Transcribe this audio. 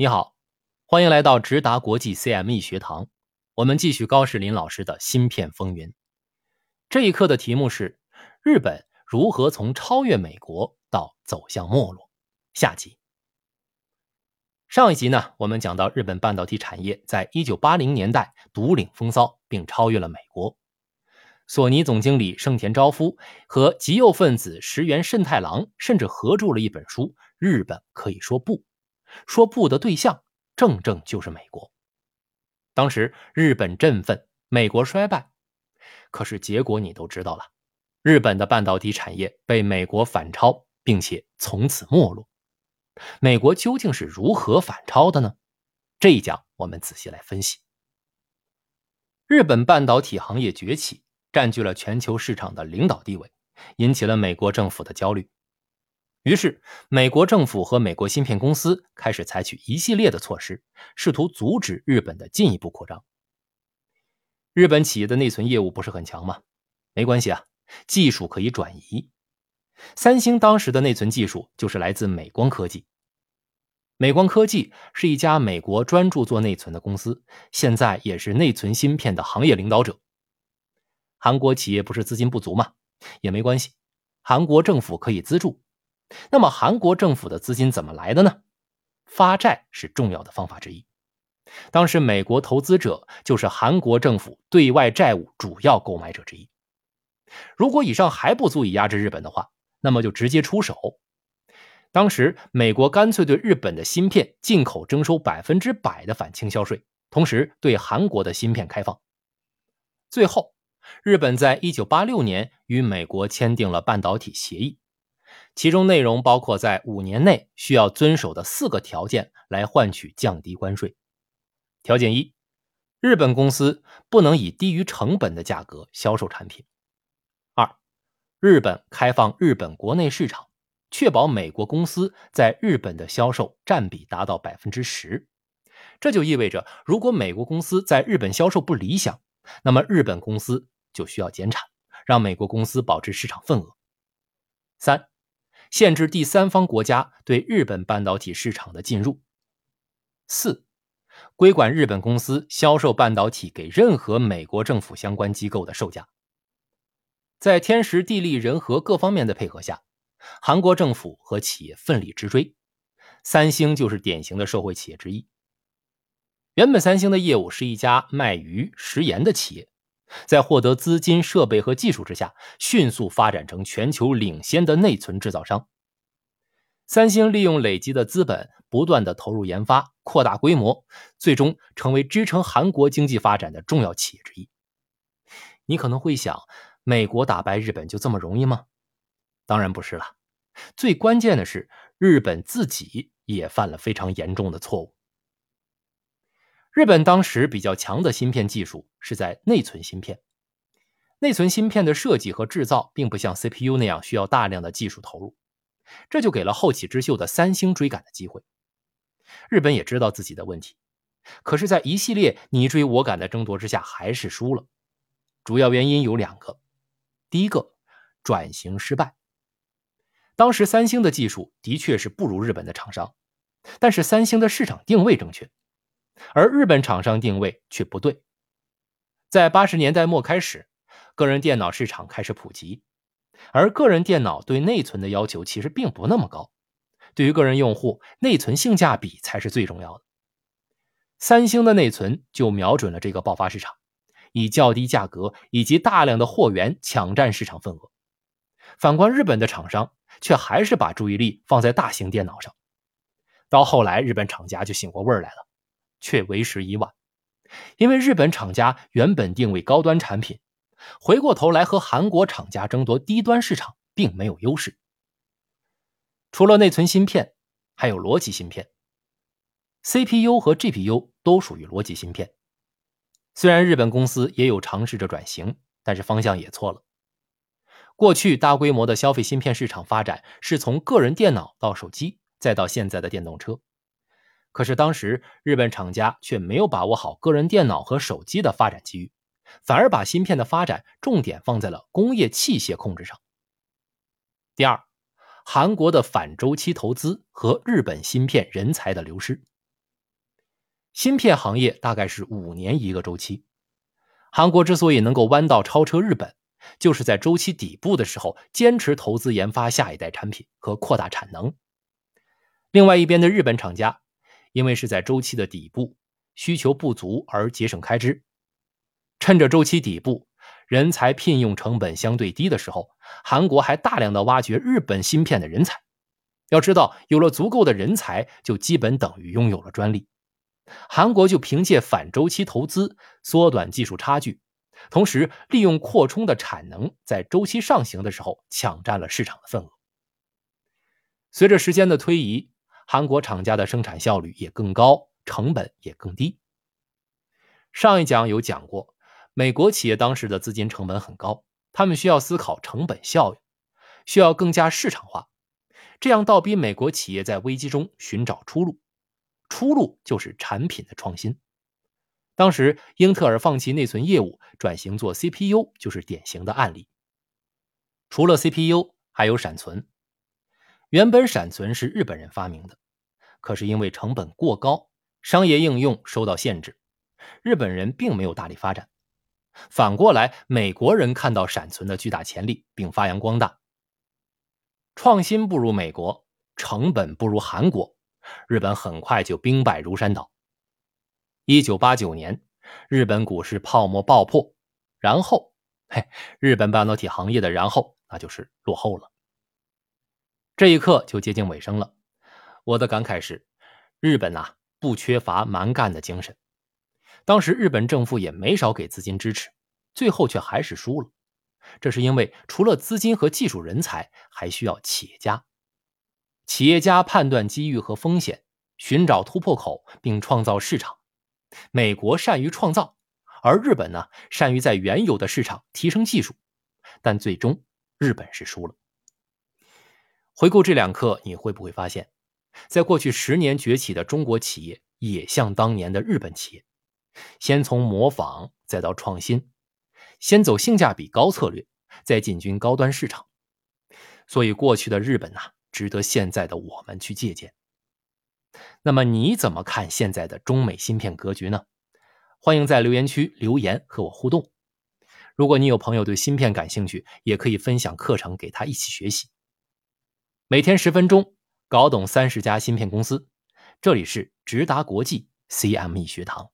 你好，欢迎来到直达国际 CME 学堂。我们继续高士林老师的芯片风云。这一课的题目是：日本如何从超越美国到走向没落？下集。上一集呢，我们讲到日本半导体产业在1980年代独领风骚，并超越了美国。索尼总经理盛田昭夫和极右分子石原慎太郎甚至合著了一本书《日本可以说不》。说不的对象，正正就是美国。当时日本振奋，美国衰败，可是结果你都知道了，日本的半导体产业被美国反超，并且从此没落。美国究竟是如何反超的呢？这一讲我们仔细来分析。日本半导体行业崛起，占据了全球市场的领导地位，引起了美国政府的焦虑。于是，美国政府和美国芯片公司开始采取一系列的措施，试图阻止日本的进一步扩张。日本企业的内存业务不是很强吗？没关系啊，技术可以转移。三星当时的内存技术就是来自美光科技。美光科技是一家美国专注做内存的公司，现在也是内存芯片的行业领导者。韩国企业不是资金不足吗？也没关系，韩国政府可以资助。那么韩国政府的资金怎么来的呢？发债是重要的方法之一。当时美国投资者就是韩国政府对外债务主要购买者之一。如果以上还不足以压制日本的话，那么就直接出手。当时美国干脆对日本的芯片进口征收百分之百的反倾销税，同时对韩国的芯片开放。最后，日本在一九八六年与美国签订了半导体协议。其中内容包括在五年内需要遵守的四个条件，来换取降低关税。条件一，日本公司不能以低于成本的价格销售产品。二，日本开放日本国内市场，确保美国公司在日本的销售占比达到百分之十。这就意味着，如果美国公司在日本销售不理想，那么日本公司就需要减产，让美国公司保持市场份额。三。限制第三方国家对日本半导体市场的进入。四，规管日本公司销售半导体给任何美国政府相关机构的售价。在天时地利人和各方面的配合下，韩国政府和企业奋力直追。三星就是典型的受惠企业之一。原本三星的业务是一家卖鱼食盐的企业。在获得资金、设备和技术之下，迅速发展成全球领先的内存制造商。三星利用累积的资本，不断的投入研发，扩大规模，最终成为支撑韩国经济发展的重要企业之一。你可能会想，美国打败日本就这么容易吗？当然不是了。最关键的是，日本自己也犯了非常严重的错误。日本当时比较强的芯片技术是在内存芯片。内存芯片的设计和制造并不像 CPU 那样需要大量的技术投入，这就给了后起之秀的三星追赶的机会。日本也知道自己的问题，可是，在一系列你追我赶的争夺之下，还是输了。主要原因有两个：第一个，转型失败。当时三星的技术的确是不如日本的厂商，但是三星的市场定位正确。而日本厂商定位却不对。在八十年代末开始，个人电脑市场开始普及，而个人电脑对内存的要求其实并不那么高。对于个人用户，内存性价比才是最重要的。三星的内存就瞄准了这个爆发市场，以较低价格以及大量的货源抢占市场份额。反观日本的厂商，却还是把注意力放在大型电脑上。到后来，日本厂家就醒过味儿来了。却为时已晚，因为日本厂家原本定位高端产品，回过头来和韩国厂家争夺低端市场，并没有优势。除了内存芯片，还有逻辑芯片，CPU 和 GPU 都属于逻辑芯片。虽然日本公司也有尝试着转型，但是方向也错了。过去大规模的消费芯片市场发展是从个人电脑到手机，再到现在的电动车。可是当时日本厂家却没有把握好个人电脑和手机的发展机遇，反而把芯片的发展重点放在了工业器械控制上。第二，韩国的反周期投资和日本芯片人才的流失。芯片行业大概是五年一个周期。韩国之所以能够弯道超车日本，就是在周期底部的时候坚持投资研发下一代产品和扩大产能。另外一边的日本厂家，因为是在周期的底部，需求不足而节省开支，趁着周期底部人才聘用成本相对低的时候，韩国还大量的挖掘日本芯片的人才。要知道，有了足够的人才，就基本等于拥有了专利。韩国就凭借反周期投资，缩短技术差距，同时利用扩充的产能，在周期上行的时候抢占了市场的份额。随着时间的推移，韩国厂家的生产效率也更高，成本也更低。上一讲有讲过，美国企业当时的资金成本很高，他们需要思考成本效应，需要更加市场化，这样倒逼美国企业在危机中寻找出路。出路就是产品的创新。当时，英特尔放弃内存业务，转型做 CPU，就是典型的案例。除了 CPU，还有闪存。原本闪存是日本人发明的，可是因为成本过高，商业应用受到限制，日本人并没有大力发展。反过来，美国人看到闪存的巨大潜力，并发扬光大。创新不如美国，成本不如韩国。日本很快就兵败如山倒。一九八九年，日本股市泡沫爆破，然后，嘿，日本半导体行业的然后，那就是落后了。这一刻就接近尾声了。我的感慨是，日本呐不缺乏蛮干的精神。当时日本政府也没少给资金支持，最后却还是输了。这是因为除了资金和技术人才，还需要企业家。企业家判断机遇和风险，寻找突破口，并创造市场。美国善于创造，而日本呢，善于在原有的市场提升技术。但最终，日本是输了。回顾这两课，你会不会发现，在过去十年崛起的中国企业，也像当年的日本企业，先从模仿，再到创新，先走性价比高策略，再进军高端市场。所以，过去的日本呐。值得现在的我们去借鉴。那么你怎么看现在的中美芯片格局呢？欢迎在留言区留言和我互动。如果你有朋友对芯片感兴趣，也可以分享课程给他一起学习。每天十分钟，搞懂三十家芯片公司。这里是直达国际 CME 学堂。